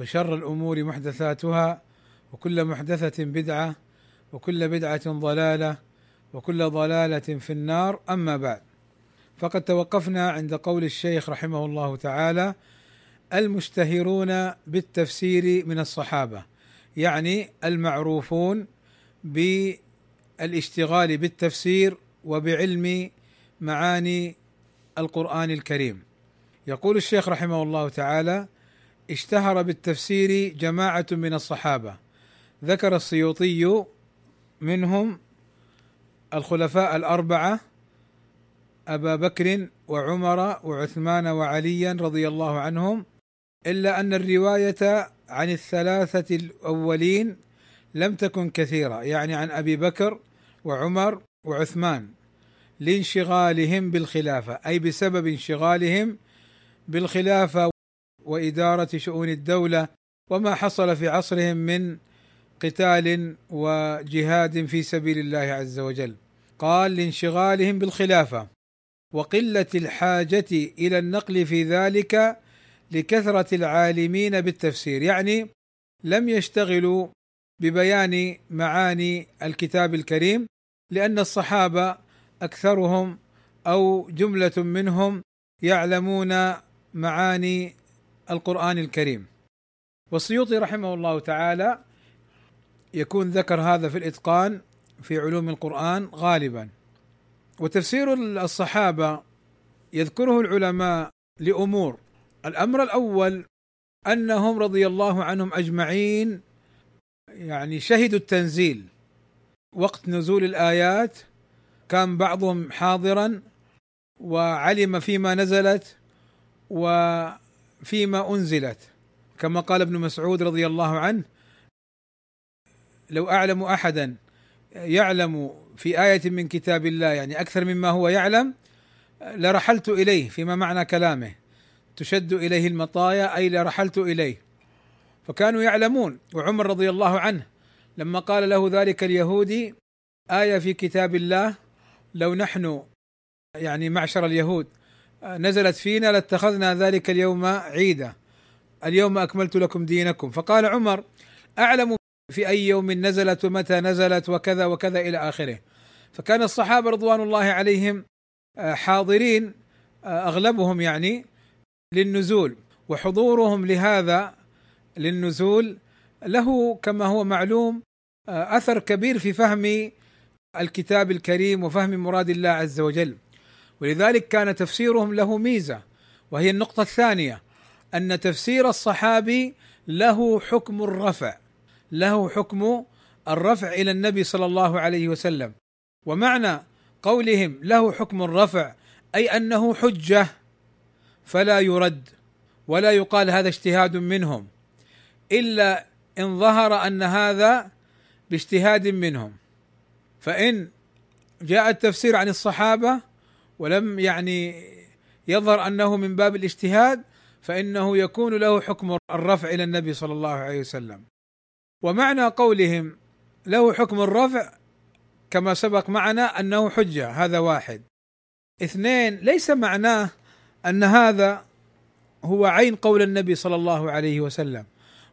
وشر الأمور محدثاتها وكل محدثة بدعة وكل بدعة ضلالة وكل ضلالة في النار. أما بعد فقد توقفنا عند قول الشيخ رحمه الله تعالى المشتهرون بالتفسير من الصحابة يعني المعروفون بالاشتغال بالتفسير وبعلم معاني القرآن الكريم. يقول الشيخ رحمه الله تعالى اشتهر بالتفسير جماعة من الصحابة. ذكر السيوطي منهم الخلفاء الأربعة أبا بكر وعمر وعثمان وعليا رضي الله عنهم إلا أن الرواية عن الثلاثة الأولين لم تكن كثيرة يعني عن أبي بكر وعمر وعثمان لانشغالهم بالخلافة أي بسبب انشغالهم بالخلافة وإدارة شؤون الدولة وما حصل في عصرهم من قتال وجهاد في سبيل الله عز وجل. قال لانشغالهم بالخلافة وقلة الحاجة إلى النقل في ذلك لكثرة العالمين بالتفسير. يعني لم يشتغلوا ببيان معاني الكتاب الكريم لأن الصحابة أكثرهم أو جملة منهم يعلمون معاني القرآن الكريم. والسيوطي رحمه الله تعالى يكون ذكر هذا في الإتقان في علوم القرآن غالبا. وتفسير الصحابة يذكره العلماء لأمور. الأمر الأول أنهم رضي الله عنهم أجمعين يعني شهدوا التنزيل. وقت نزول الآيات كان بعضهم حاضرا وعلم فيما نزلت و فيما أنزلت. كما قال ابن مسعود رضي الله عنه لو أعلم أحدا يعلم في آية من كتاب الله يعني أكثر مما هو يعلم لرحلت إليه فيما معنى كلامه. تشد إليه المطايا أي لرحلت إليه. فكانوا يعلمون. وعمر رضي الله عنه لما قال له ذلك اليهودي آية في كتاب الله لو نحن يعني معشر اليهود نزلت فينا لاتخذنا ذلك اليوم عيدا. اليوم أكملت لكم دينكم. فقال عمر أعلم في أي يوم نزلت ومتى نزلت وكذا وكذا إلى آخره. فكان الصحابة رضوان الله عليهم آه، حاضرين آه، أغلبهم يعني للنزول. وحضورهم لهذا للنزول له كما هو معلوم آه، أثر كبير في فهم الكتاب الكريم وفهم مراد الله عز وجل. ولذلك كان تفسيرهم له ميزة وهي النقطة الثانية أن تفسير الصحابي له حكم الرفع له حكم الرفع إلى النبي صلى الله عليه وسلم. ومعنى قولهم له حكم الرفع أي أنه حجة فلا يرد ولا يقال هذا اجتهاد منهم إلا إن ظهر أن هذا باجتهاد منهم. فإن جاء التفسير عن الصحابة ولم يعني يظهر أنه من باب الاجتهاد فإنه يكون له حكم الرفع إلى النبي صلى الله عليه وسلم. ومعنى قولهم له حكم الرفع كما سبق معنا أنه حجة هذا واحد. اثنين ليس معناه أن هذا هو عين قول النبي صلى الله عليه وسلم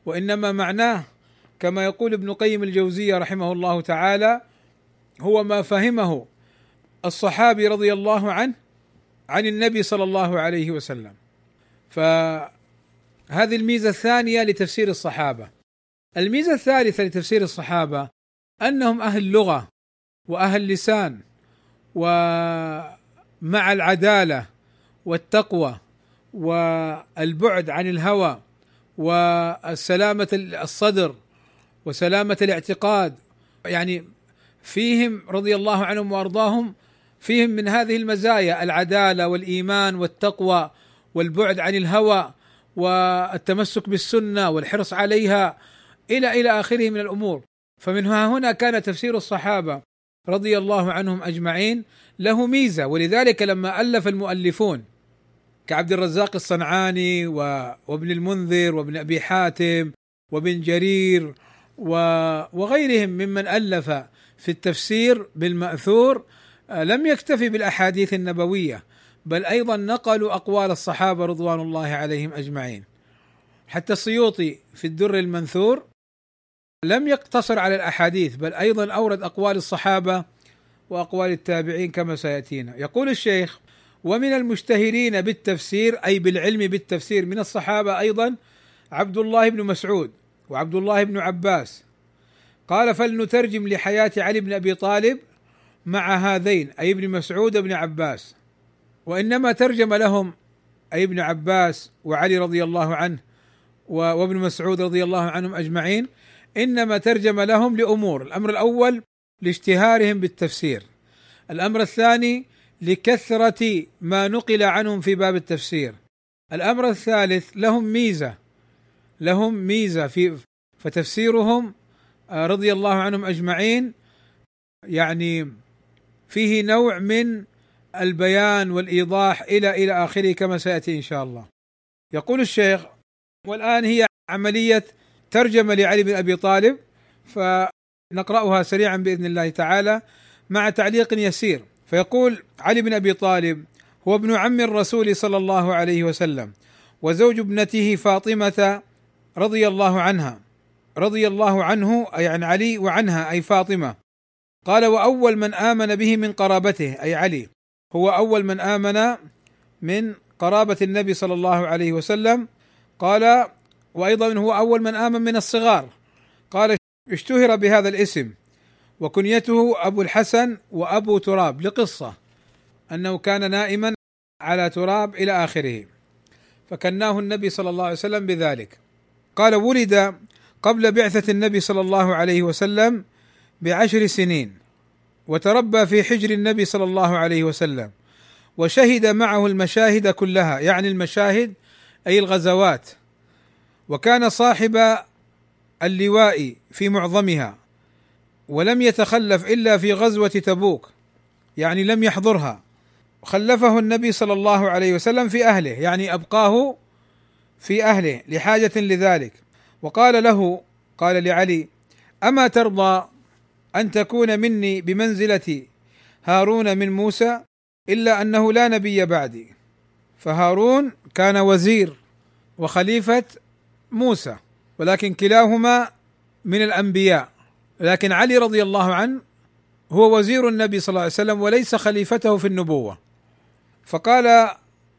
وإنما معناه كما يقول ابن قيم الجوزية رحمه الله تعالى هو ما فهمه الصحابي رضي الله عنه عن النبي صلى الله عليه وسلم. فهذه الميزة الثانية لتفسير الصحابة. الميزة الثالثة لتفسير الصحابة أنهم أهل لغة وأهل لسان ومع العدالة والتقوى والبعد عن الهوى والسلامه الصدر وسلامة الاعتقاد. يعني فيهم رضي الله عنهم وأرضاهم فيهم من هذه المزايا العدالة والإيمان والتقوى والبعد عن الهوى والتمسك بالسنة والحرص عليها إلى إلى آخره من الأمور. فمن هنا كان تفسير الصحابة رضي الله عنهم أجمعين له ميزة ولذلك لما ألف المؤلفون كعبد الرزاق الصنعاني وابن المنذر وابن أبي حاتم وابن جرير وغيرهم ممن ألف في التفسير بالمأثور لم يكتفي بالأحاديث النبوية بل أيضا نقلوا أقوال الصحابة رضوان الله عليهم أجمعين. حتى السيوطي في الدر المنثور لم يقتصر على الأحاديث بل أيضا أورد أقوال الصحابة وأقوال التابعين كما سيأتينا. يقول الشيخ ومن المشتهرين بالتفسير أي بالعلم بالتفسير من الصحابة أيضا عبد الله بن مسعود وعبد الله بن عباس. قال فلنترجم لحياة علي بن أبي طالب مع هذين أي ابن مسعود وابن عباس. وإنما ترجم لهم أي ابن عباس وعلي رضي الله عنه وابن مسعود رضي الله عنهم أجمعين. إنما ترجم لهم لأمور الأمر الأول لاشتهارهم بالتفسير. الأمر الثاني لكثرة ما نقل عنهم في باب التفسير. الأمر الثالث لهم ميزة لهم ميزة في فتفسيرهم آه، رضي الله عنهم أجمعين. يعني فيه نوع من البيان والإيضاح إلى إلى آخره كما سيأتي إن شاء الله. يقول الشيخ والآن هي عملية ترجمة لعلي بن أبي طالب فنقرأها سريعا بإذن الله تعالى مع تعليق يسير فيقول علي بن أبي طالب هو ابن عم الرسول صلى الله عليه وسلم وزوج ابنته فاطمة رضي الله عنها رضي الله عنه اي عن علي وعنها أي فاطمة قال وأول من آمن به من قرابته أي علي. هو أول من آمن من قرابة النبي صلى الله عليه وسلم. قال وأيضا هو أول من آمن من الصغار. قال اشتهر بهذا الاسم وكنيته أبو الحسن وأبو تراب لقصة أنه كان نائما على تراب إلى آخره. فكناه النبي صلى الله عليه وسلم بذلك. قال ولد قبل بعثة النبي صلى الله عليه وسلم بعشر سنين وتربى في حجر النبي صلى الله عليه وسلم وشهد معه المشاهد كلها يعني المشاهد أي الغزوات. وكان صاحب اللواء في معظمها ولم يتخلف إلا في غزوة تبوك يعني لم يحضرها. خلفه النبي صلى الله عليه وسلم في أهله يعني أبقاه في أهله لحاجة لذلك. وقال له قال لعلي أما ترضى أن تكون مني بمنزله هارون من موسى إلا أنه لا نبي بعدي. فهارون كان وزير وخليفة موسى ولكن كلاهما من الأنبياء. لكن علي رضي الله عنه هو وزير النبي صلى الله عليه وسلم وليس خليفته في النبوة. فقال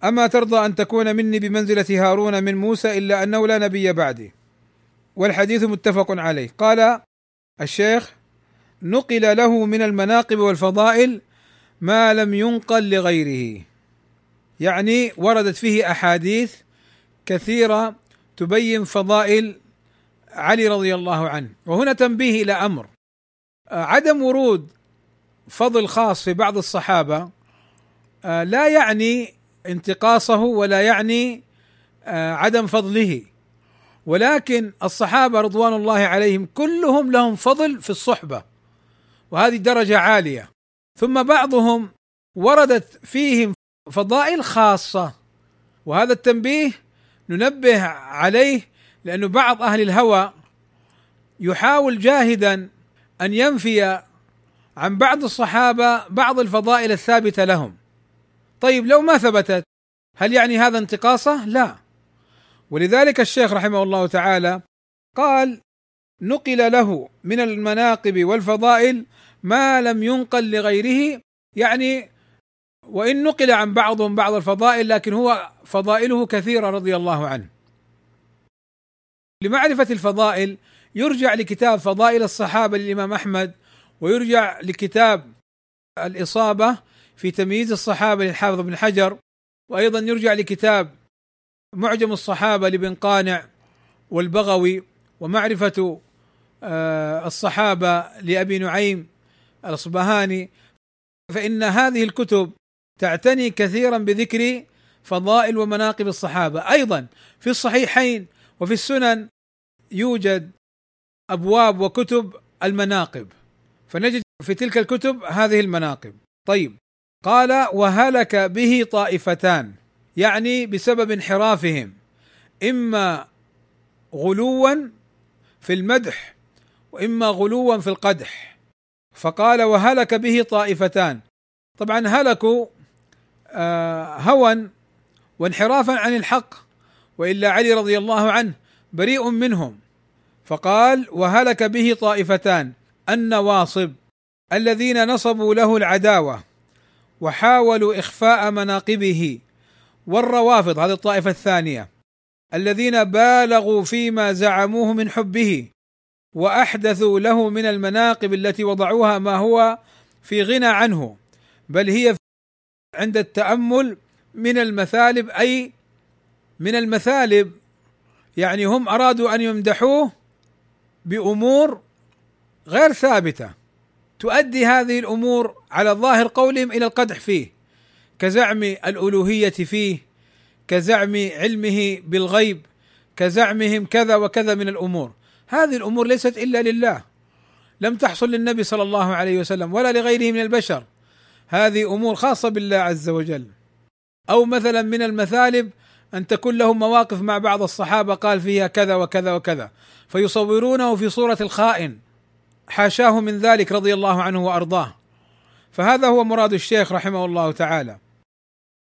أما ترضى أن تكون مني بمنزلة هارون من موسى إلا أنه لا نبي بعدي؟ والحديث متفق عليه. قال الشيخ نقل له من المناقب والفضائل ما لم ينقل لغيره. يعني وردت فيه أحاديث كثيرة تبين فضائل علي رضي الله عنه. وهنا تنبيه إلى أمر. عدم ورود فضل خاص في بعض الصحابة لا يعني انتقاصه ولا يعني عدم فضله. ولكن الصحابة رضوان الله عليهم كلهم لهم فضل في الصحبة. وهذه درجة عالية. ثم بعضهم وردت فيهم فضائل خاصة. وهذا التنبيه ننبه عليه لأنه بعض أهل الهوى يحاول جاهدا أن ينفي عن بعض الصحابة بعض الفضائل الثابتة لهم. طيب لو ما ثبتت هل يعني هذا انتقاصه؟ لا. ولذلك الشيخ رحمه الله تعالى قال نقل له من المناقب والفضائل ما لم ينقل لغيره يعني وإن نقل عن بعضهم بعض الفضائل لكن هو فضائله كثيرة رضي الله عنه. لمعرفة الفضائل يرجع لكتاب فضائل الصحابة للإمام أحمد ويرجع لكتاب الإصابة في تمييز الصحابة للحافظ بن حجر وأيضا يرجع لكتاب معجم الصحابة لابن قانع والبغوي ومعرفة آه، الصحابة لأبي نعيم الأصبهاني فإن هذه الكتب تعتني كثيرا بذكر فضائل ومناقب الصحابة. أيضا في الصحيحين وفي السنن يوجد أبواب وكتب المناقب فنجد في تلك الكتب هذه المناقب. طيب قال وهلك به طائفتان يعني بسبب انحرافهم إما غلوا في المدح وإما غلوا في القدح. فقال وهلك به طائفتان. طبعا هلكوا آه هوى وانحرافا عن الحق وإلا علي رضي الله عنه بريء منهم. فقال وهلك به طائفتان النواصب الذين نصبوا له العداوة وحاولوا إخفاء مناقبه والروافض هذه الطائفة الثانية الذين بالغوا فيما زعموه من حبه. واحدثوا له من المناقب التي وضعوها ما هو في غنى عنه بل هي عند التأمل من المثالب أي من المثالب يعني هم أرادوا أن يمدحوه بأمور غير ثابتة. تؤدي هذه الأمور على ظاهر قولهم إلى القدح فيه كزعم الألوهية فيه كزعم علمه بالغيب كزعمهم كذا وكذا من الأمور. هذه الأمور ليست إلا لله. لم تحصل للنبي صلى الله عليه وسلم ولا لغيره من البشر. هذه أمور خاصة بالله عز وجل. أو مثلا من المثالب أن تكون لهم مواقف مع بعض الصحابة قال فيها كذا وكذا وكذا. فيصورونه في صورة الخائن. حاشاه من ذلك رضي الله عنه وأرضاه. فهذا هو مراد الشيخ رحمه الله تعالى.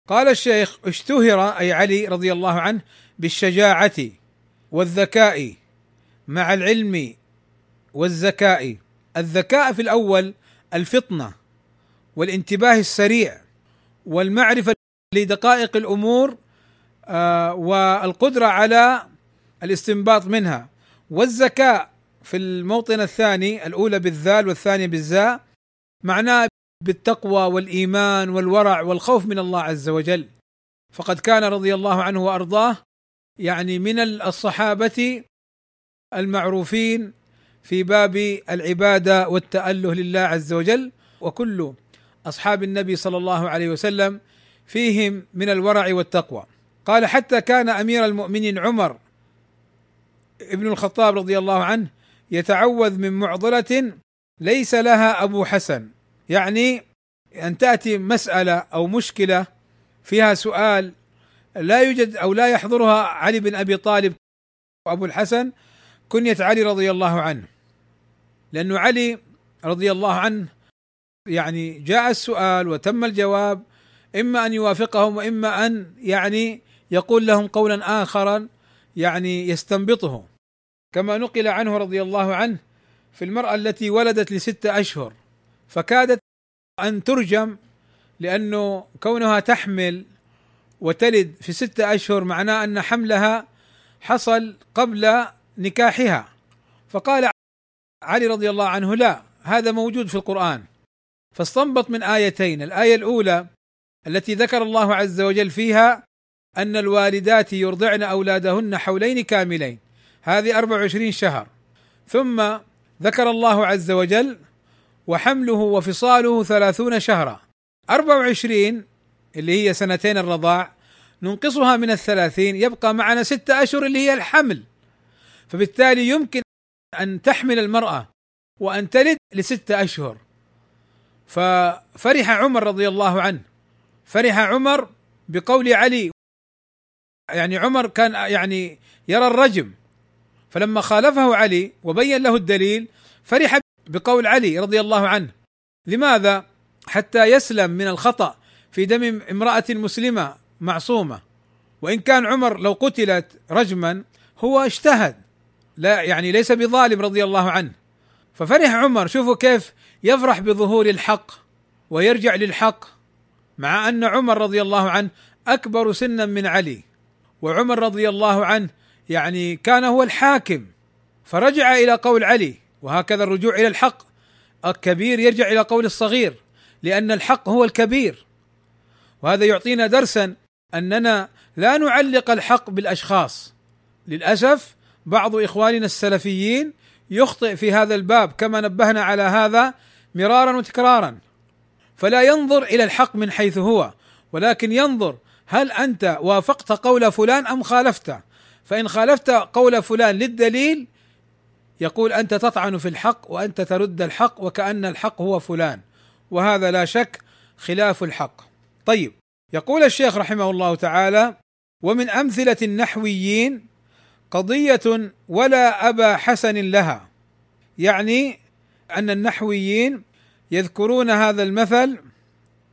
قال الشيخ اشتهر أي علي رضي الله عنه بالشجاعة والذكاء. مع العلم والذكاء. الذكاء في الأول الفطنة والانتباه السريع والمعرفة لدقائق الأمور آه والقدرة على الاستنباط منها. والذكاء في الموطن الثاني الأولى بالذال والثانية بالزاء معناه بالتقوى والإيمان والورع والخوف من الله عز وجل. فقد كان رضي الله عنه وأرضاه يعني من الصحابة المعروفين في باب العبادة والتأله لله عز وجل وكل أصحاب النبي صلى الله عليه وسلم فيهم من الورع والتقوى. قال حتى كان أمير المؤمنين عمر ابن الخطاب رضي الله عنه يتعوذ من معضلة ليس لها أبو حسن. يعني أن تأتي مسألة أو مشكلة فيها سؤال لا يوجد أو لا يحضرها علي بن أبي طالب وأبو الحسن كنية علي رضي الله عنه. لأنه علي رضي الله عنه يعني جاء السؤال وتم الجواب إما أن يوافقهم وإما أن يعني يقول لهم قولا آخرا يعني يستنبطه. كما نقل عنه رضي الله عنه في المرأة التي ولدت لستة أشهر فكادت أن ترجم لأنه كونها تحمل وتلد في ستة أشهر معناه أن حملها حصل قبل نكاحها. فقال علي رضي الله عنه لا هذا موجود في القرآن. فاستنبط من آيتين الآية الأولى التي ذكر الله عز وجل فيها أن الوالدات يرضعن أولادهن حولين كاملين هذه 24 شهر. ثم ذكر الله عز وجل وحمله وفصاله ثلاثون شهرا. 24 اللي هي سنتين الرضاع ننقصها من الثلاثين يبقى معنا ستة أشهر اللي هي الحمل. فبالتالي يمكن أن تحمل المرأة وأن تلد لستة أشهر. ففرح عمر رضي الله عنه. فرح عمر بقول علي يعني عمر كان يعني يرى الرجم. فلما خالفه علي وبين له الدليل فرح بقول علي رضي الله عنه. لماذا؟ حتى يسلم من الخطأ في دم امرأة مسلمة معصومة. وإن كان عمر لو قتلت رجما هو اجتهد. لا يعني ليس بظالم رضي الله عنه. ففرح عمر شوفوا كيف يفرح بظهور الحق ويرجع للحق مع أن عمر رضي الله عنه أكبر سنا من علي. وعمر رضي الله عنه يعني كان هو الحاكم. فرجع إلى قول علي وهكذا الرجوع إلى الحق. الكبير يرجع إلى قول الصغير لأن الحق هو الكبير. وهذا يعطينا درسا أننا لا نعلق الحق بالأشخاص. للأسف بعض إخواننا السلفيين يخطئ في هذا الباب كما نبهنا على هذا مرارا وتكرارا فلا ينظر إلى الحق من حيث هو ولكن ينظر هل أنت وافقت قول فلان أم خالفته فإن خالفت قول فلان للدليل يقول أنت تطعن في الحق وأنت ترد الحق وكأن الحق هو فلان وهذا لا شك خلاف الحق. طيب يقول الشيخ رحمه الله تعالى: ومن أمثلة النحويين قضية ولا أبا حسن لها. يعني أن النحويين يذكرون هذا المثل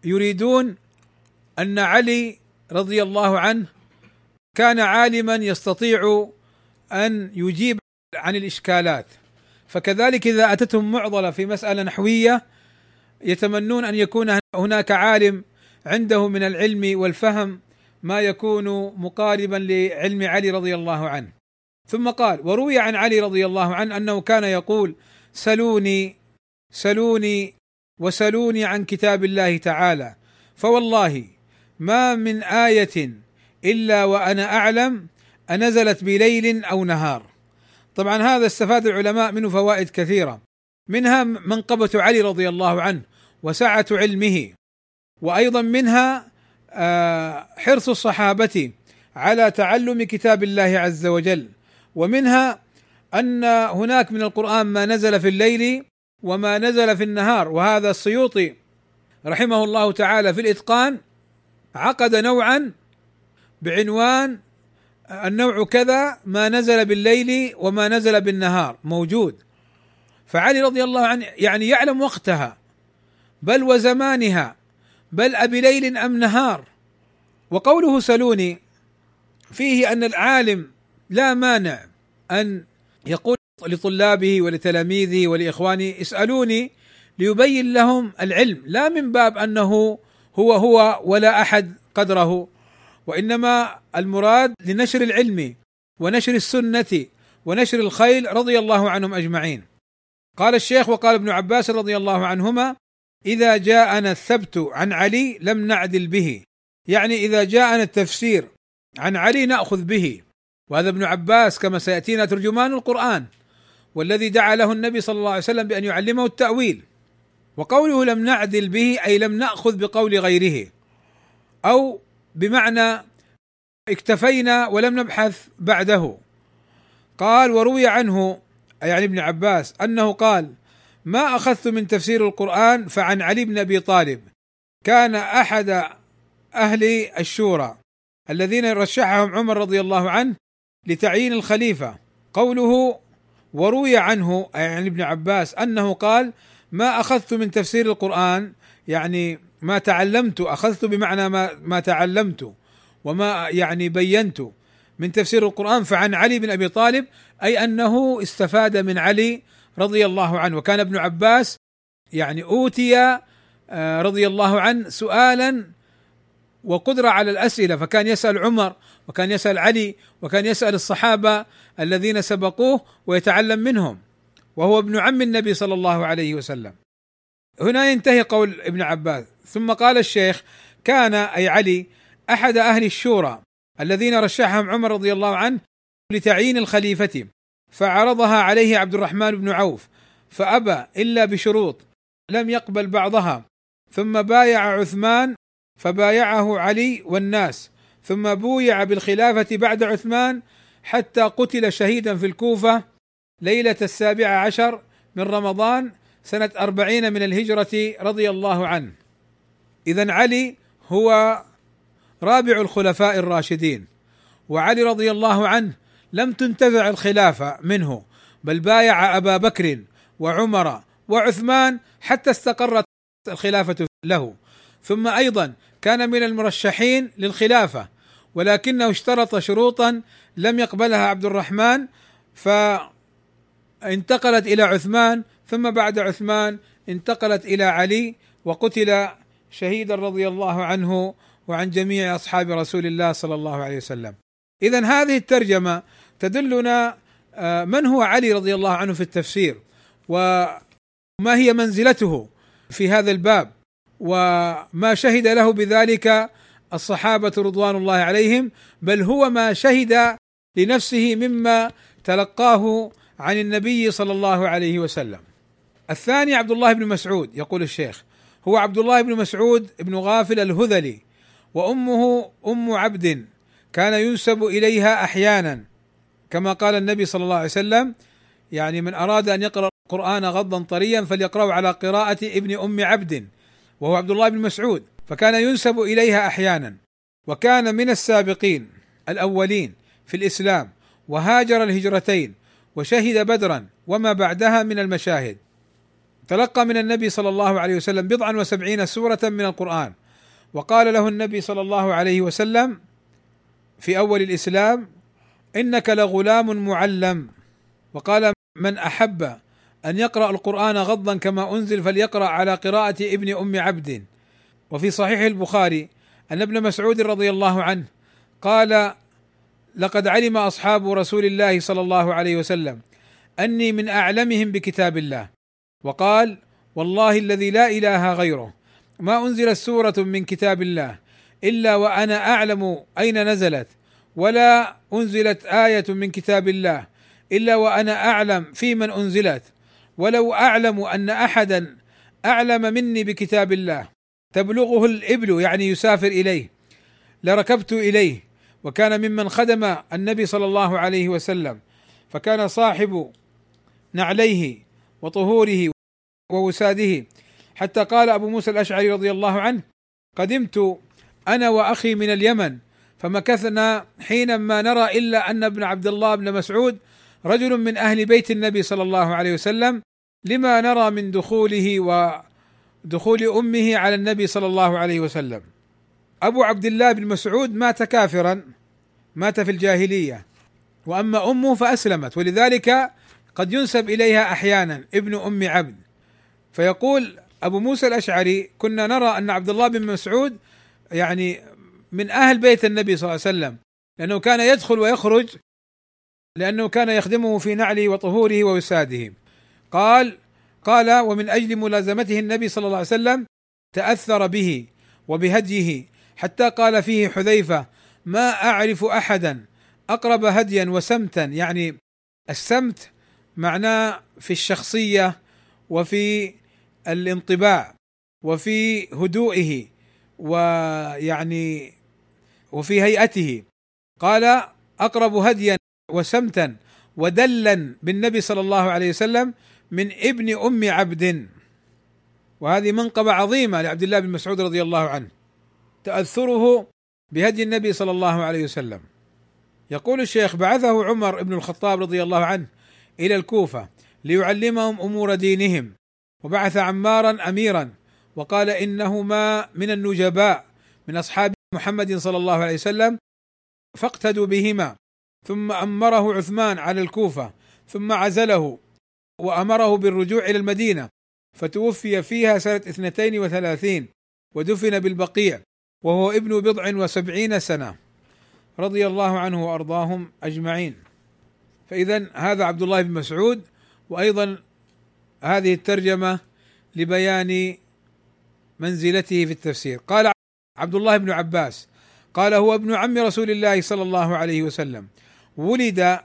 يريدون أن علي رضي الله عنه كان عالما يستطيع أن يجيب عن الإشكالات. فكذلك إذا أتتهم معضلة في مسألة نحوية يتمنون أن يكون هناك عالم عنده من العلم والفهم ما يكون مقاربا لعلم علي رضي الله عنه. ثم قال وروي عن علي رضي الله عنه أنه كان يقول سلوني سلوني وسلوني عن كتاب الله تعالى. فوالله ما من آية إلا وأنا أعلم أنزلت بليل أو نهار. طبعا هذا استفاد العلماء منه فوائد كثيرة منها منقبة علي رضي الله عنه وسعة علمه وأيضا منها آه، حرص الصحابة على تعلم كتاب الله عز وجل. ومنها أن هناك من القرآن ما نزل في الليل وما نزل في النهار وهذا السيوطي رحمه الله تعالى في الإتقان عقد نوعا بعنوان النوع كذا ما نزل بالليل وما نزل بالنهار موجود. فعلي رضي الله عنه يعني يعلم وقتها بل وزمانها بل أبي ليل أم نهار. وقوله سلوني فيه أن العالم لا مانع أن يقول لطلابه ولتلاميذه ولإخوانه اسألوني ليبين لهم العلم لا من باب أنه هو هو ولا أحد قدره وإنما المراد لنشر العلم ونشر السنة ونشر الخيل رضي الله عنهم أجمعين. قال الشيخ وقال ابن عباس رضي الله عنهما: إذا جاءنا الثبت عن علي لم نعدل به، يعني إذا جاءنا التفسير عن علي نأخذ به، وهذا ابن عباس كما سيأتينا ترجمان القرآن والذي دعا له النبي صلى الله عليه وسلم بأن يعلمه التأويل وقوله لم نعدل به أي لم نأخذ بقول غيره أو بمعنى اكتفينا ولم نبحث بعده. قال وروي عنه اي عن ابن عباس أنه قال ما أخذت من تفسير القرآن فعن علي بن أبي طالب كان أحد أهل الشورى الذين رشحهم عمر رضي الله عنه لتعيين الخليفة. قوله وروي عنه أي عن ابن عباس أنه قال ما أخذت من تفسير القرآن يعني ما تعلمت أخذت بمعنى ما ما تعلمت وما يعني بينت من تفسير القرآن فعن علي بن أبي طالب أي أنه استفاد من علي رضي الله عنه. وكان ابن عباس يعني أوتي آه، رضي الله عنه سؤالا وقدرة على الأسئلة فكان يسأل عمر وكان يسأل علي وكان يسأل الصحابة الذين سبقوه ويتعلم منهم وهو ابن عم النبي صلى الله عليه وسلم. هنا ينتهي قول ابن عباس. ثم قال الشيخ كان أي علي أحد أهل الشورى الذين رشحهم عمر رضي الله عنه لتعيين الخليفة فعرضها عليه عبد الرحمن بن عوف فأبى إلا بشروط لم يقبل بعضها ثم بايع عثمان فبايعه علي والناس ثم بويع بالخلافة بعد عثمان حتى قتل شهيدا في الكوفة ليلة السابعة عشر من رمضان سنة أربعين من الهجرة رضي الله عنه. إذا علي هو رابع الخلفاء الراشدين وعلي رضي الله عنه لم تنتزع الخلافة منه بل بايع أبا بكر وعمر وعثمان حتى استقرت الخلافة له. ثم أيضا كان من المرشحين للخلافة ولكنه اشترط شروطا لم يقبلها عبد الرحمن فانتقلت إلى عثمان ثم بعد عثمان انتقلت إلى علي وقتل شهيدا رضي الله عنه وعن جميع أصحاب رسول الله صلى الله عليه وسلم. اذا هذه الترجمة تدلنا آه، من هو علي رضي الله عنه في التفسير وما هي منزلته في هذا الباب وما شهد له بذلك الصحابة رضوان الله عليهم بل هو ما شهد لنفسه مما تلقاه عن النبي صلى الله عليه وسلم. الثاني عبد الله بن مسعود يقول الشيخ هو عبد الله بن مسعود بن غافل الهذلي وأمه أم عبد كان ينسب إليها أحيانا كما قال النبي صلى الله عليه وسلم يعني من أراد أن يقرأ القرآن غضا طريا فليقرأه على قراءة ابن أم عبد وهو عبد الله بن مسعود فكان ينسب إليها أحيانا. وكان من السابقين الأولين في الإسلام وهاجر الهجرتين وشهد بدرا وما بعدها من المشاهد. تلقى من النبي صلى الله عليه وسلم بضعا وسبعين سورة من القرآن. وقال له النبي صلى الله عليه وسلم في أول الإسلام إنك لغلام معلم. وقال من أحب أن يقرأ القرآن غضا كما أنزل فليقرأ على قراءة ابن أم عبد. وفي صحيح البخاري أن ابن مسعود رضي الله عنه قال لقد علم أصحاب رسول الله صلى الله عليه وسلم أني من أعلمهم بكتاب الله وقال والله الذي لا إله غيره ما أنزلت سورة من كتاب الله إلا وأنا أعلم أين نزلت ولا أنزلت آية من كتاب الله إلا وأنا أعلم في من أنزلت. ولو أعلم أن أحدا أعلم مني بكتاب الله. تبلغه الإبل يعني يسافر إليه. لركبت إليه وكان ممن خدم النبي صلى الله عليه وسلم. فكان صاحب نعليه وطهوره ووساده. حتى قال أبو موسى الأشعري رضي الله عنه قدمت أنا وأخي من اليمن فمكثنا حينا ما نرى إلا أن ابن عبد الله بن مسعود رجل من أهل بيت النبي صلى الله عليه وسلم لما نرى من دخوله ودخول أمه على النبي صلى الله عليه وسلم. أبو عبد الله بن مسعود مات كافرا مات في الجاهلية وأما أمه فأسلمت ولذلك قد ينسب إليها أحيانا ابن أم عبد فيقول أبو موسى الأشعري كنا نرى أن عبد الله بن مسعود يعني من أهل بيت النبي صلى الله عليه وسلم لأنه كان يدخل ويخرج لأنه كان يخدمه في نعله وطهوره ووساده قال قال ومن أجل ملازمته النبي صلى الله عليه وسلم تأثر به وبهديه حتى قال فيه حذيفة ما أعرف أحدا أقرب هديا وسمتا. يعني السمت معناه في الشخصية وفي الانطباع وفي هدوئه ويعني وفي هيئته. قال أقرب هديا وسمتا ودلا بالنبي صلى الله عليه وسلم من ابن أم عبد. وهذه منقبة عظيمة لعبد الله بن مسعود رضي الله عنه. تأثره بهدي النبي صلى الله عليه وسلم. يقول الشيخ بعثه عمر بن الخطاب رضي الله عنه إلى الكوفة ليعلمهم أمور دينهم. وبعث عمارا أميرا وقال انهما من النجباء من أصحاب محمد صلى الله عليه وسلم فاقتدوا بهما. ثم أمره عثمان على الكوفة ثم عزله. وأمره بالرجوع إلى المدينة فتوفي فيها اثنتين وثلاثين ودفن بالبقيع وهو ابن بضع وسبعين سنة. رضي الله عنه وأرضاهم أجمعين. فإذا هذا عبد الله بن مسعود وأيضا هذه الترجمة لبيان منزلته في التفسير. قال عبد الله بن عباس قال هو ابن عم رسول الله صلى الله عليه وسلم ولد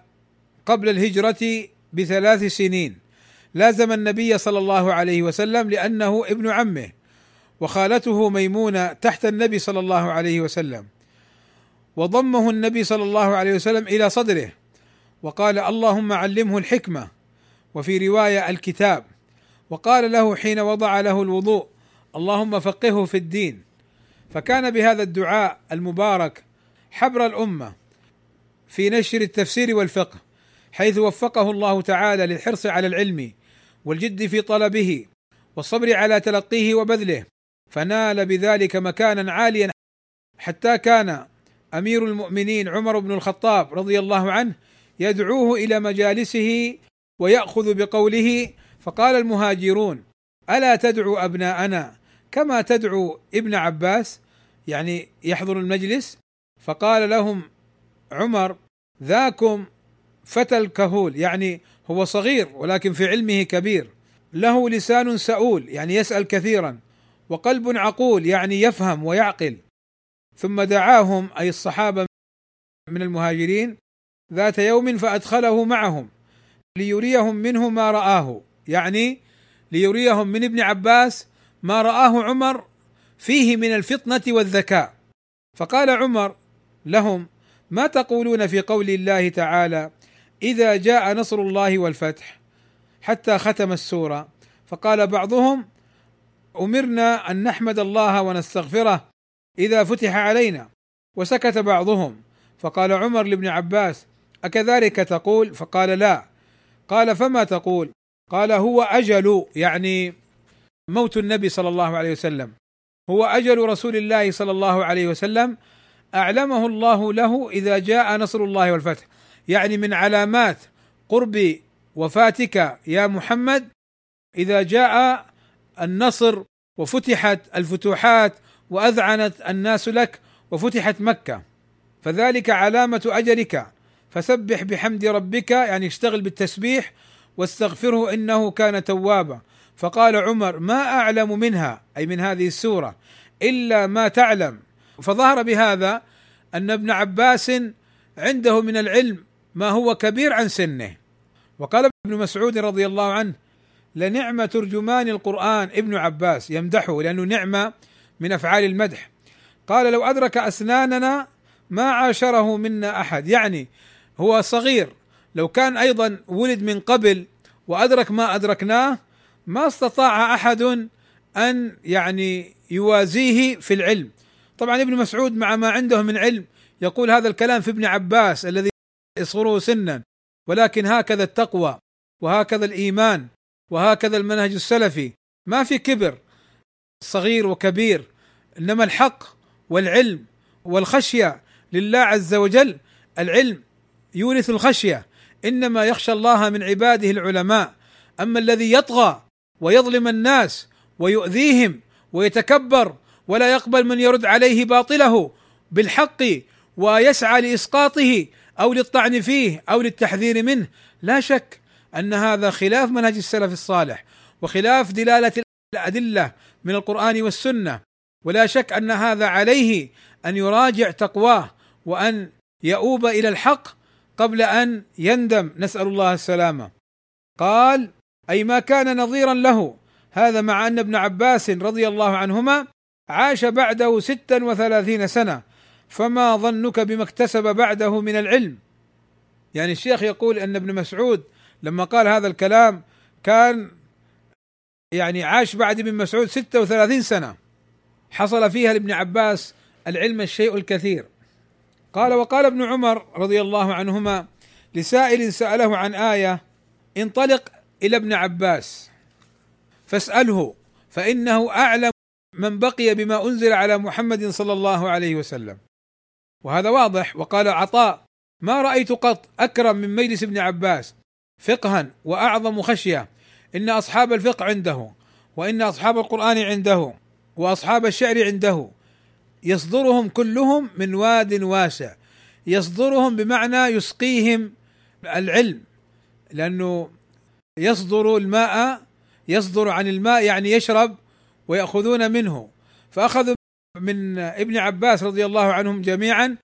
قبل الهجرة بثلاث سنين. لازم النبي صلى الله عليه وسلم لأنه ابن عمه وخالته ميمونة تحت النبي صلى الله عليه وسلم. وضمه النبي صلى الله عليه وسلم إلى صدره وقال اللهم علمه الحكمة. وفي رواية الكتاب. وقال له حين وضع له الوضوء اللهم فقهه في الدين. فكان بهذا الدعاء المبارك حبر الأمة في نشر التفسير والفقه حيث وفقه الله تعالى للحرص على العلم والجد في طلبه والصبر على تلقيه وبذله فنال بذلك مكانا عاليا. حتى كان أمير المؤمنين عمر بن الخطاب رضي الله عنه يدعوه إلى مجالسه ويأخذ بقوله فقال المهاجرون ألا تدعو أبناءنا كما تدعو ابن عباس؟ يعني يحضر المجلس. فقال لهم عمر ذاكم فتى الكهول. يعني هو صغير ولكن في علمه كبير. له لسان سؤول يعني يسأل كثيرا. وقلب عقول يعني يفهم ويعقل. ثم دعاهم أي الصحابة من المهاجرين ذات يوم فأدخله معهم ليريهم منه ما رآه. يعني ليريهم من ابن عباس ما رآه عمر فيه من الفطنة والذكاء. فقال عمر لهم ما تقولون في قول الله تعالى إذا جاء نصر الله والفتح حتى ختم السورة فقال بعضهم أمرنا أن نحمد الله ونستغفره إذا فتح علينا وسكت بعضهم فقال عمر لابن عباس أكذلك تقول؟ فقال لا. قال فما تقول؟ قال هو أجل يعني موت النبي صلى الله عليه وسلم. هو أجل رسول الله صلى الله عليه وسلم أعلمه الله له إذا جاء نصر الله والفتح. يعني من علامات قرب وفاتك يا محمد إذا جاء النصر وفتحت الفتوحات وأذعنت الناس لك وفتحت مكة فذلك علامة أجلك. فسبح بحمد ربك يعني اشتغل بالتسبيح واستغفره إنه كان توابا. فقال عمر ما أعلم منها أي من هذه السورة إلا ما تعلم. فظهر بهذا أن ابن عباس عنده من العلم ما هو كبير عن سنه. وقال ابن مسعود رضي الله عنه لنعم ترجمان القرآن ابن عباس يمدحه لأنه نعمة من أفعال المدح. قال لو أدرك أسناننا ما عاشره منا أحد. يعني هو صغير. لو كان أيضا ولد من قبل وأدرك ما أدركناه ما استطاع أحد أن يعني يوازيه في العلم. طبعا ابن مسعود مع ما عنده من علم يقول هذا الكلام في ابن عباس الذي يصغره سنا ولكن هكذا التقوى وهكذا الإيمان وهكذا المنهج السلفي. ما في كبر صغير وكبير إنما الحق والعلم والخشية. لله عز وجل العلم يورث الخشية إنما يخشى الله من عباده العلماء. أما الذي يطغى ويظلم الناس ويؤذيهم ويتكبر ولا يقبل من يرد عليه باطله بالحق ويسعى لإسقاطه أو للطعن فيه أو للتحذير منه. لا شك أن هذا خلاف منهج السلف الصالح وخلاف دلالة الأدلة من القرآن والسنة. ولا شك أن هذا عليه أن يراجع تقواه وأن يؤوب إلى الحق قبل أن يندم. نسأل الله السلامة. قال أي ما كان نظيرا له. هذا مع أن ابن عباس رضي الله عنهما عاش بعده ستا وثلاثين سنة. فما ظنك بما اكتسب بعده من العلم؟ يعني الشيخ يقول أن ابن مسعود لما قال هذا الكلام كان يعني عاش بعد ابن مسعود 36 سنة. حصل فيها لابن عباس العلم الشيء الكثير. قال وقال ابن عمر رضي الله عنهما لسائل سأله عن آية انطلق إلى ابن عباس فاسأله فإنه أعلم من بقي بما أنزل على محمد صلى الله عليه وسلم. وهذا واضح. وقال عطاء ما رأيت قط أكرم من مجلس ابن عباس. فقها وأعظم خشية. إن أصحاب الفقه عنده وإن أصحاب القرآن عنده وأصحاب الشعر عنده. يصدرهم كلهم من واد واسع. يصدرهم بمعنى يسقيهم العلم. لأنه يصدر الماء يصدر عن الماء يعني يشرب ويأخذون منه. فأخذوا من ابن عباس رضي الله عنهم جميعا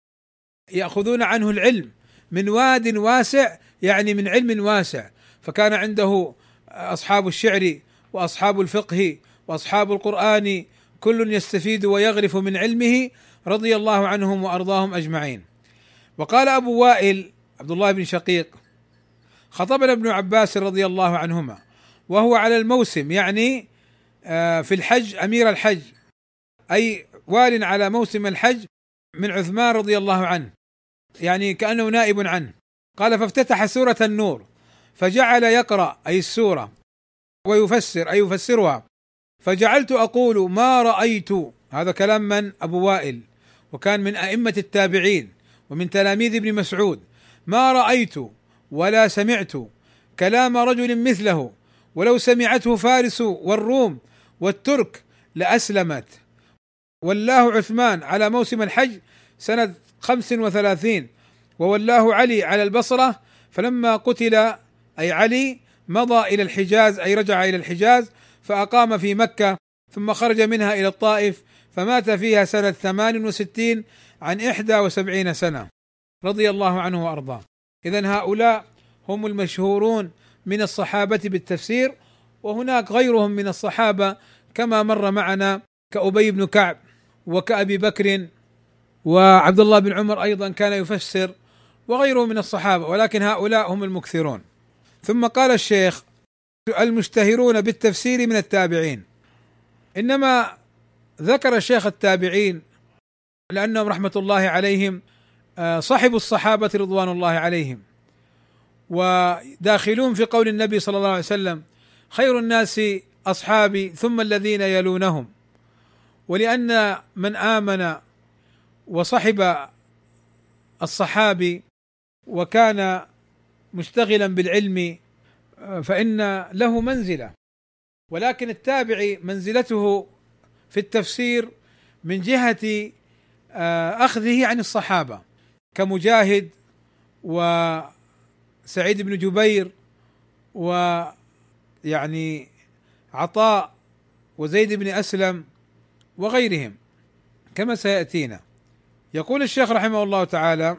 يأخذون عنه العلم من واد واسع يعني من علم واسع. فكان عنده أصحاب الشعر وأصحاب الفقه وأصحاب القرآن كل يستفيد ويغرف من علمه رضي الله عنهم وأرضاهم أجمعين. وقال أبو وائل عبد الله بن شقيق خطبنا ابن عباس رضي الله عنهما وهو على الموسم يعني آه، في الحج أمير الحج أي وال على موسم الحج من عثمان رضي الله عنه. يعني كأنه نائب عنه. قال فافتتح سورة النور فجعل يقرأ أي السورة ويفسر أي يفسرها. فجعلت أقول ما رأيت هذا كلام من؟ أبو وائل. وكان من أئمة التابعين ومن تلاميذ ابن مسعود. ما رأيت ولا سمعت كلام رجل مثله ولو سمعته فارس والروم والترك لأسلمت والله عثمان على موسم الحج سنة خمس وثلاثين وولاه علي على البصرة فلما قتل أي علي مضى إلى الحجاز أي رجع إلى الحجاز فأقام في مكة ثم خرج منها إلى الطائف فمات فيها ثمان وستين عن إحدى وسبعين سنة رضي الله عنه وأرضاه. إذا هؤلاء هم المشهورون من الصحابة بالتفسير وهناك غيرهم من الصحابة كما مر معنا كأبي بن كعب. وكأبي بكر وعبد الله بن عمر أيضا كان يفسر وغيره من الصحابة ولكن هؤلاء هم المكثرون. ثم قال الشيخ المشتهرون بالتفسير من التابعين. إنما ذكر الشيخ التابعين لأنهم رحمة الله عليهم آه، صحبوا الصحابة رضوان الله عليهم. وداخلون في قول النبي صلى الله عليه وسلم خير الناس أصحابي ثم الذين يلونهم. ولأن من آمن وصحب الصحابي وكان مشتغلا بالعلم فإن له منزلة. ولكن التابعي منزلته في التفسير من جهة آه، أخذه عن الصحابة كمجاهد وسعيد بن جبير ويعني عطاء وزيد بن أسلم وغيرهم. كما سيأتينا. يقول الشيخ رحمه الله تعالى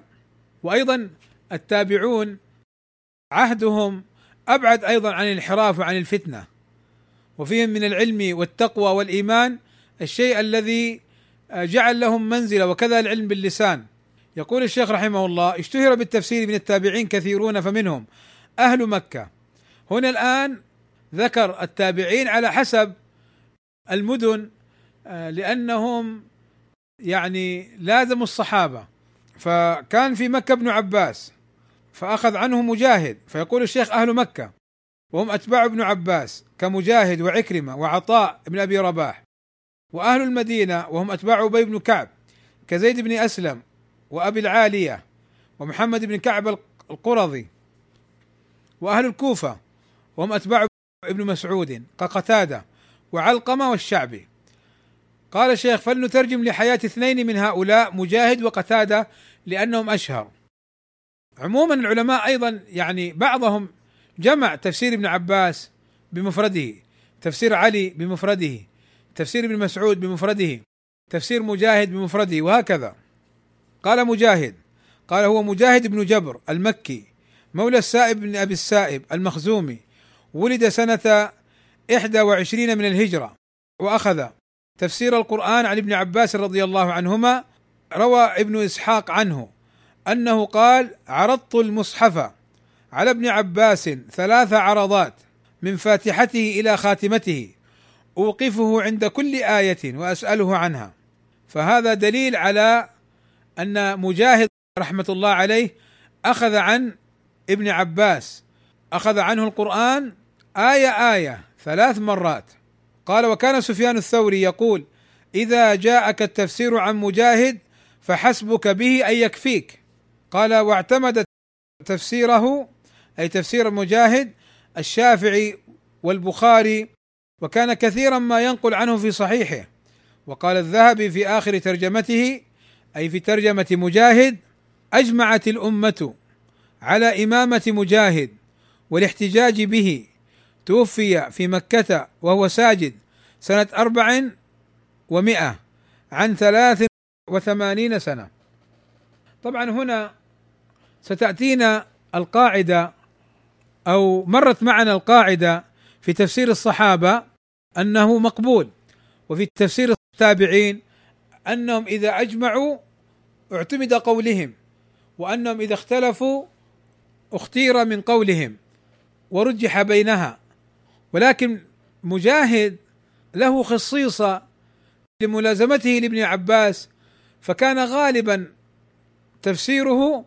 وأيضا التابعون عهدهم أبعد أيضا عن الانحراف وعن الفتنة وفيهم من العلم والتقوى والإيمان الشيء الذي جعل لهم منزلة وكذا العلم باللسان. يقول الشيخ رحمه الله اشتهر بالتفسير من التابعين كثيرون فمنهم أهل مكة. هنا الآن ذكر التابعين على حسب المدن آه، لأنهم يعني لازموا الصحابة. فكان في مكة ابن عباس فأخذ عنه مجاهد فيقول الشيخ أهل مكة وهم أتباع ابن عباس كمجاهد وعكرمة وعطاء بن أبي رباح وأهل المدينة وهم أتباع أبي بن كعب كزيد بن أسلم وأبي العالية ومحمد بن كعب القرظي وأهل الكوفة وهم أتباع ابن مسعود كقتادة وعلقمة والشعبي. قال الشيخ فلنترجم لحياة اثنين من هؤلاء مجاهد وقتادة لأنهم أشهر. عموما العلماء أيضا يعني بعضهم جمع تفسير ابن عباس بمفرده تفسير علي بمفرده تفسير ابن مسعود بمفرده تفسير مجاهد بمفرده وهكذا. قال مجاهد قال هو مجاهد بن جبر المكي مولى السائب بن أبي السائب المخزومي ولد سنة 21 من الهجرة وأخذ تفسير القرآن عن ابن عباس رضي الله عنهما روى ابن إسحاق عنه أنه قال عرضت المصحف على ابن عباس ثلاث عرضات من فاتحته إلى خاتمته أوقفه عند كل آية وأسأله عنها فهذا دليل على أن مجاهد رحمة الله عليه أخذ عن ابن عباس أخذ عنه القرآن آية آية ثلاث مرات. قال وكان سفيان الثوري يقول إذا جاءك التفسير عن مجاهد فحسبك به أن يكفيك. قال واعتمد تفسيره أي تفسير مجاهد الشافعي والبخاري وكان كثيرا ما ينقل عنه في صحيحه. وقال الذهبي في آخر ترجمته أي في ترجمة مجاهد أجمعت الأمة على إمامة مجاهد والاحتجاج به. توفي في مكة وهو ساجد سنة أربع ومئة عن ثلاث وثمانين سنة. طبعا هنا ستأتينا القاعدة أو مرت معنا القاعدة في تفسير الصحابة أنه مقبول وفي تفسير التابعين أنهم إذا أجمعوا اعتمد قولهم وأنهم إذا اختلفوا اختير من قولهم ورجح بينها. ولكن مجاهد له خصيصه لملازمته لابن عباس فكان غالبا تفسيره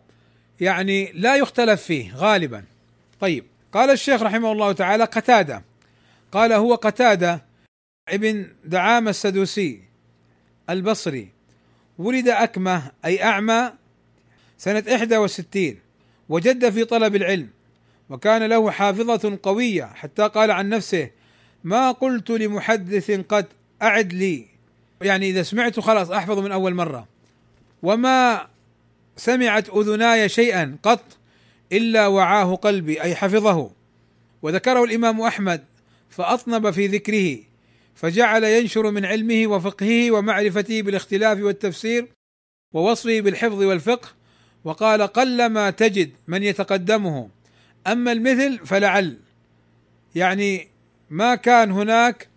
يعني لا يختلف فيه غالبا. طيب قال الشيخ رحمه الله تعالى قتادة. قال هو قتادة ابن دعامة السدوسي البصري ولد أكمة أي أعمى سنة 61 وجد في طلب العلم وكان له حافظة قوية حتى قال عن نفسه ما قلت لمحدث قد أعد لي. يعني إذا سمعت خلاص أحفظ من أول مرة. وما سمعت أذناي شيئا قط إلا وعاه قلبي. أي حفظه. وذكره الإمام أحمد فأطنب في ذكره فجعل ينشر من علمه وفقهه ومعرفته بالاختلاف والتفسير ووصفه بالحفظ والفقه وقال قلما تجد من يتقدمه. أما المثل فلعل. يعني ما كان هناك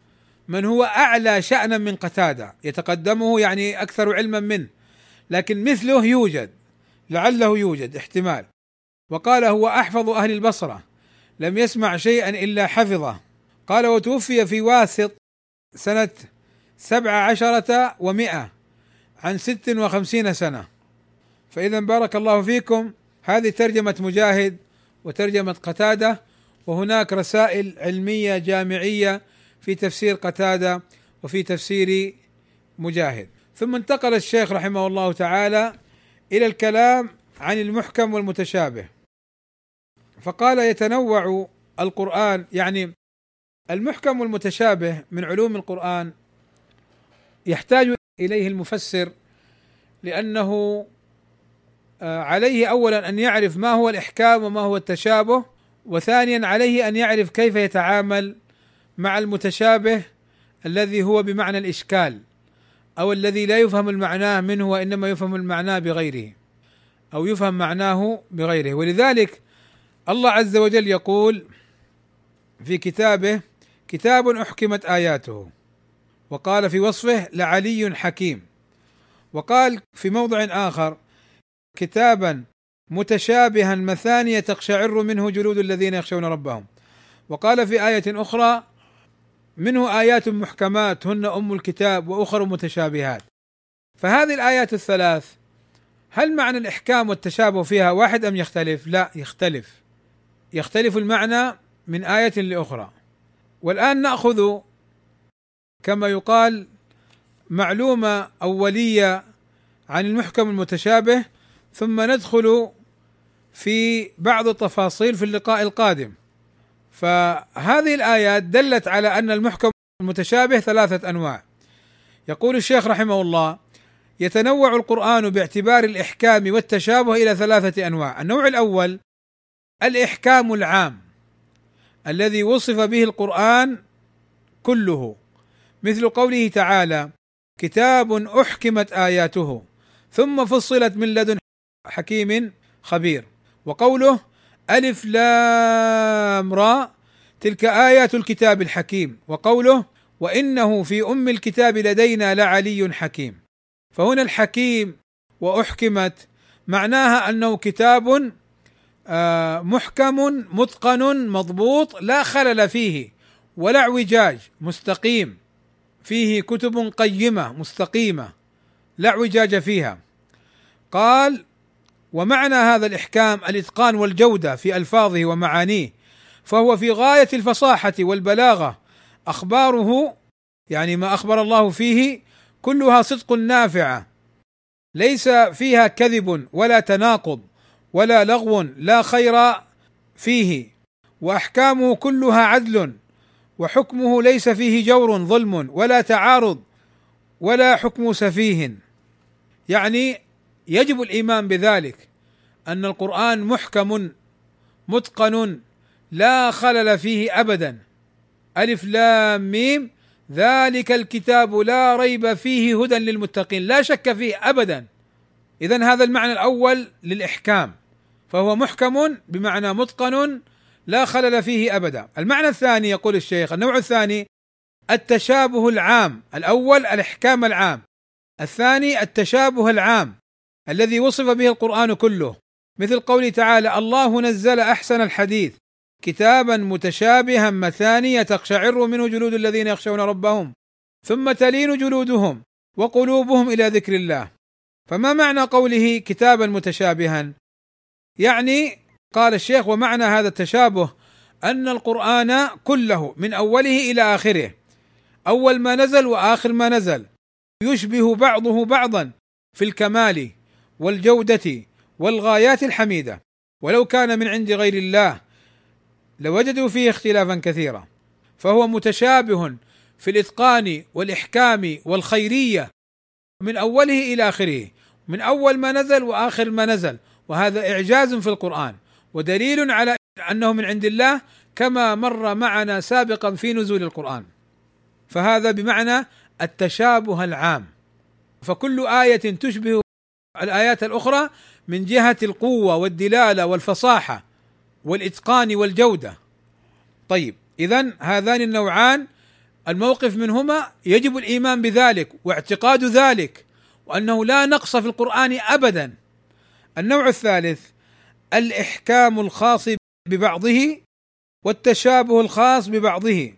من هو أعلى شأنا من قتادة يتقدمه يعني أكثر علما منه لكن مثله يوجد لعله يوجد احتمال. وقال هو أحفظ أهل البصرة لم يسمع شيئا إلا حفظه. قال وتوفي في واسط سنة سبع عشرة ومائة عن ست وخمسين سنة. فإذا بارك الله فيكم. هذه ترجمة مجاهد. وترجمة قتادة وهناك رسائل علمية جامعية في تفسير قتادة وفي تفسير مجاهد. ثم انتقل الشيخ رحمه الله تعالى إلى الكلام عن المحكم والمتشابه. فقال يتنوع القرآن يعني المحكم والمتشابه من علوم القرآن يحتاج إليه المفسر لأنه آه، عليه اولا أن يعرف ما هو الإحكام وما هو التشابه وثانيا عليه أن يعرف كيف يتعامل مع المتشابه الذي هو بمعنى الإشكال أو الذي لا يفهم المعنى منه وإنما يفهم المعنى بغيره أو يفهم معناه بغيره. ولذلك الله عز وجل يقول في كتابه كتاب أحكمت آياته وقال في وصفه لعلي حكيم وقال في موضع آخر كتابا متشابها مثانية تقشعر منه جلود الذين يخشون ربهم. وقال في آية أخرى منه آيات محكمات هن أم الكتاب وأخر متشابهات. فهذه الآيات الثلاث هل معنى الإحكام والتشابه فيها واحد أم يختلف؟ لا يختلف. يختلف المعنى من آية لأخرى. والآن نأخذ كما يقال معلومة أولية عن المحكم المتشابه ثم ندخل في بعض التفاصيل في اللقاء القادم. فهذه الآيات دلت على أن المحكم المتشابه ثلاثة أنواع. يقول الشيخ رحمه الله يتنوع القرآن باعتبار الإحكام والتشابه إلى ثلاثة أنواع. النوع الأول الإحكام العام الذي وصف به القرآن كله. مثل قوله تعالى كتاب أحكمت آياته ثم فصلت من لدن حكيم خبير. وقوله ألف لام را تلك آيات الكتاب الحكيم. وقوله وإنه في أم الكتاب لدينا لعلي حكيم. فهنا الحكيم وأحكمت معناها أنه كتاب آه، محكم متقن مضبوط لا خلل فيه ولا اعوجاج مستقيم. فيه كتب قيمة مستقيمة لا اعوجاج فيها. قال ومعنى هذا الإحكام الإتقان والجودة في ألفاظه ومعانيه فهو في غاية الفصاحة والبلاغة. أخباره يعني ما أخبر الله فيه كلها صدق نافعه ليس فيها كذب ولا تناقض ولا لغو لا خير فيه. وأحكامه كلها عدل وحكمه ليس فيه جور ظلم ولا تعارض ولا حكم سفيه. يعني يجب الإيمان بذلك أن القرآن محكم متقن لا خلل فيه ابدا. ألف لام ميم ذلك الكتاب لا ريب فيه هدى للمتقين لا شك فيه ابدا. اذا هذا المعنى الأول للإحكام فهو محكم بمعنى متقن لا خلل فيه ابدا. المعنى الثاني يقول الشيخ النوع الثاني التشابه العام. الأول الإحكام العام الثاني التشابه العام. الذي وصف به القرآن كله مثل قوله تعالى الله نزل أحسن الحديث كتابا متشابها مثانية تقشعر منه جلود الذين يخشون ربهم ثم تلين جلودهم وقلوبهم إلى ذكر الله. فما معنى قوله كتابا متشابها؟ يعني قال الشيخ ومعنى هذا التشابه أن القرآن كله من أوله إلى آخره أول ما نزل وآخر ما نزل يشبه بعضه بعضا في الكمال والجودة والغايات الحميدة. ولو كان من عند غير الله لوجدوا فيه اختلافا كثيرا. فهو متشابه في الإتقان والإحكام والخيرية من أوله إلى آخره. من أول ما نزل وآخر ما نزل. وهذا إعجاز في القرآن. ودليل على أنه من عند الله كما مر معنا سابقا في نزول القرآن. فهذا بمعنى التشابه العام. فكل آية تشبه الآيات الأخرى من جهة القوة والدلالة والفصاحة والإتقان والجودة. طيب اذا هذان النوعان الموقف منهما يجب الإيمان بذلك واعتقاد ذلك وأنه لا نقص في القرآن ابدا. النوع الثالث الإحكام الخاص ببعضه والتشابه الخاص ببعضه.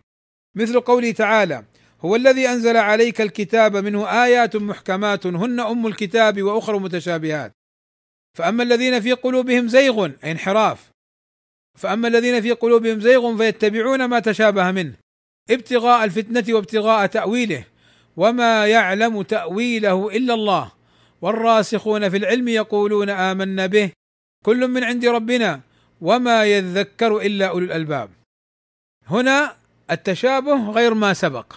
مثل قوله تعالى هو الذي أنزل عليك الكتاب منه آيات محكمات هن أم الكتاب وأخر متشابهات. فأما الذين في قلوبهم زيغ انحراف. فأما الذين في قلوبهم زيغ فيتبعون ما تشابه منه ابتغاء الفتنة وابتغاء تأويله وما يعلم تأويله إلا الله. والراسخون في العلم يقولون آمنا به كل من عند ربنا وما يذكر إلا أولو الألباب. هنا التشابه غير ما سبق.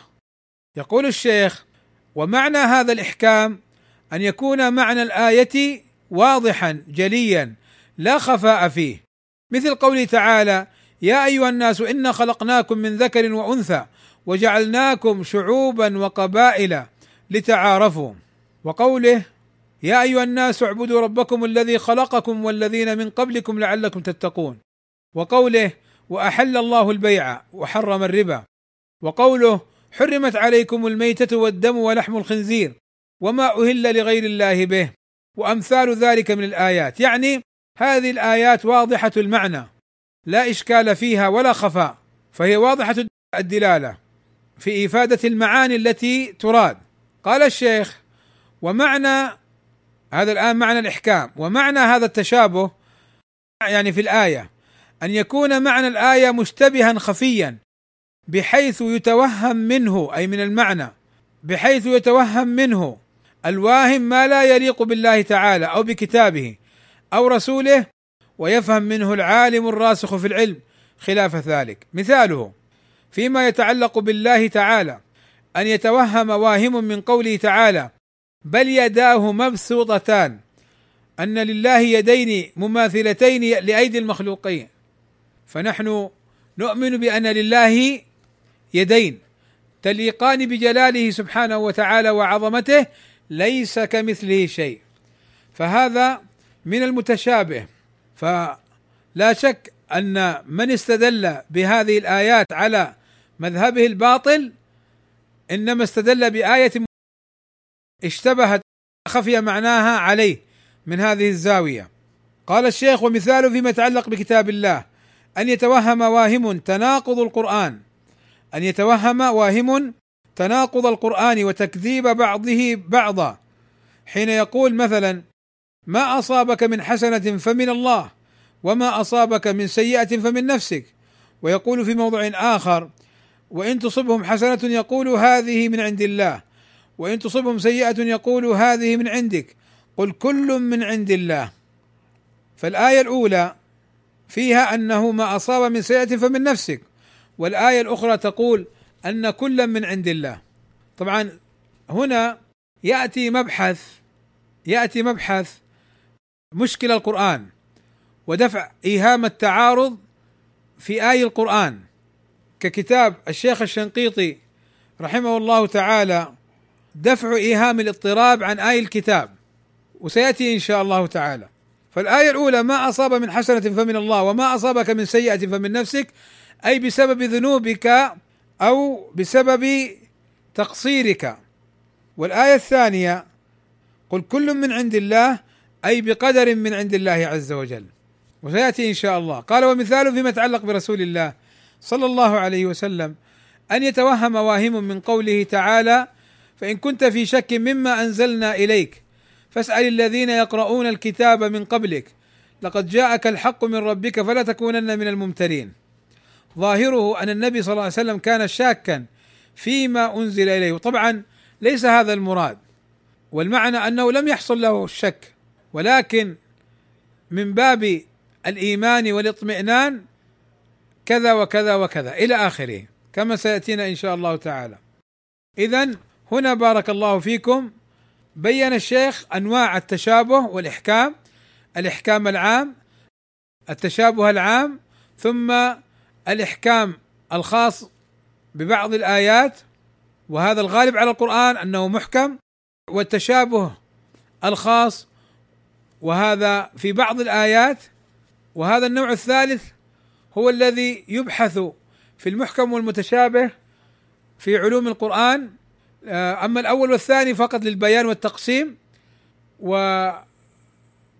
يقول الشيخ ومعنى هذا الإحكام أن يكون معنى الآية واضحا جليا لا خفاء فيه. مثل قوله تعالى يا أيها الناس إنا خلقناكم من ذكر وأنثى وجعلناكم شعوبا وقبائل لتعارفوا. وقوله يا أيها الناس اعبدوا ربكم الذي خلقكم والذين من قبلكم لعلكم تتقون. وقوله وأحل الله البيع وحرم الربا. وقوله حرمت عليكم الميتة والدم ولحم الخنزير وما أهل لغير الله به وأمثال ذلك من الآيات. يعني هذه الآيات واضحة المعنى لا إشكال فيها ولا خفاء فهي واضحة الدلالة في إفادة المعاني التي تراد. قال الشيخ ومعنى هذا الآن معنى الإحكام ومعنى هذا التشابه يعني في الآية أن يكون معنى الآية مشتبها خفيا بحيث يتوهم منه أي من المعنى بحيث يتوهم منه الواهم ما لا يليق بالله تعالى أو بكتابه أو رسوله ويفهم منه العالم الراسخ في العلم خلاف ذلك. مثاله فيما يتعلق بالله تعالى أن يتوهم واهم من قوله تعالى بل يداه مبسوطتان أن لله يدين مماثلتين لأيدي المخلوقين. فنحن نؤمن بأن لله يدين تليقان بجلاله سبحانه وتعالى وعظمته ليس كمثله شيء. فهذا من المتشابه. فلا شك أن من استدل بهذه الآيات على مذهبه الباطل إنما استدل بآية اشتبهت خفي معناها عليه من هذه الزاوية. قال الشيخ ومثاله فيما يتعلق بكتاب الله أن يتوهم واهم تناقض القرآن. أن يتوهم واهم تناقض القرآن وتكذيب بعضه بعضا. حين يقول مثلا ما أصابك من حسنة فمن الله وما أصابك من سيئة فمن نفسك. ويقول في موضع آخر وإن تصبهم حسنة يقول هذه من عند الله وإن تصبهم سيئة يقول هذه من عندك قل كل من عند الله. فالآية الأولى فيها أنه ما أصاب من سيئة فمن نفسك. والآية الأخرى تقول أن كلا من عند الله. طبعا هنا يأتي مبحث يأتي مبحث مشكل القرآن ودفع إيهام التعارض في آي القرآن. ككتاب الشيخ الشنقيطي رحمه الله تعالى دفع إيهام الاضطراب عن آي الكتاب وسيأتي إن شاء الله تعالى. فالآية الأولى ما أصاب من حسنة فمن الله وما أصابك من سيئة فمن نفسك. أي بسبب ذنوبك أو بسبب تقصيرك. والآية الثانية قل كل من عند الله أي بقدر من عند الله عز وجل. وسيأتي إن شاء الله. قال ومثاله فيما يتعلق برسول الله صلى الله عليه وسلم أن يتوهم واهم من قوله تعالى فإن كنت في شك مما أنزلنا إليك فاسأل الذين يقرؤون الكتاب من قبلك لقد جاءك الحق من ربك فلا تكونن من الممترين. ظاهره أن النبي صلى الله عليه وسلم كان شاكا فيما أنزل إليه وطبعا ليس هذا المراد والمعنى أنه لم يحصل له الشك ولكن من باب الإيمان والاطمئنان كذا وكذا وكذا إلى آخره كما سيأتينا إن شاء الله تعالى. اذا هنا بارك الله فيكم بين الشيخ أنواع التشابه والإحكام الإحكام العام التشابه العام ثم الإحكام الخاص ببعض الآيات وهذا الغالب على القرآن أنه محكم والتشابه الخاص وهذا في بعض الآيات وهذا النوع الثالث هو الذي يبحث في المحكم والمتشابه في علوم القرآن. أما الأول والثاني فقط للبيان والتقسيم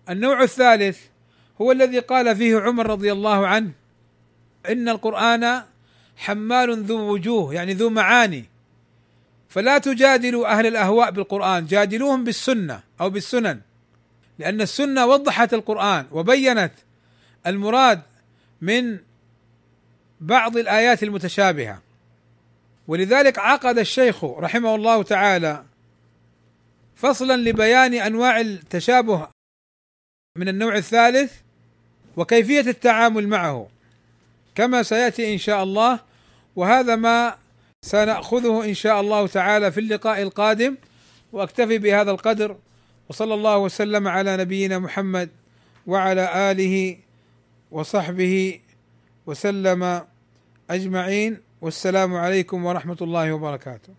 النوع الثالث هو الذي قال فيه عمر رضي الله عنه إن القرآن حمال ذو وجوه يعني ذو معاني. فلا تجادلوا أهل الأهواء بالقرآن جادلوهم بالسنة أو بالسنن. لأن السنة وضحت القرآن وبينت المراد من بعض الآيات المتشابهة. ولذلك عقد الشيخ رحمه الله تعالى فصلا لبيان أنواع التشابه من النوع الثالث وكيفية التعامل معه. كما سيأتي إن شاء الله. وهذا ما سنأخذه إن شاء الله تعالى في اللقاء القادم. وأكتفي بهذا القدر. وصلى الله وسلم على نبينا محمد وعلى آله وصحبه وسلم أجمعين. والسلام عليكم ورحمة الله وبركاته.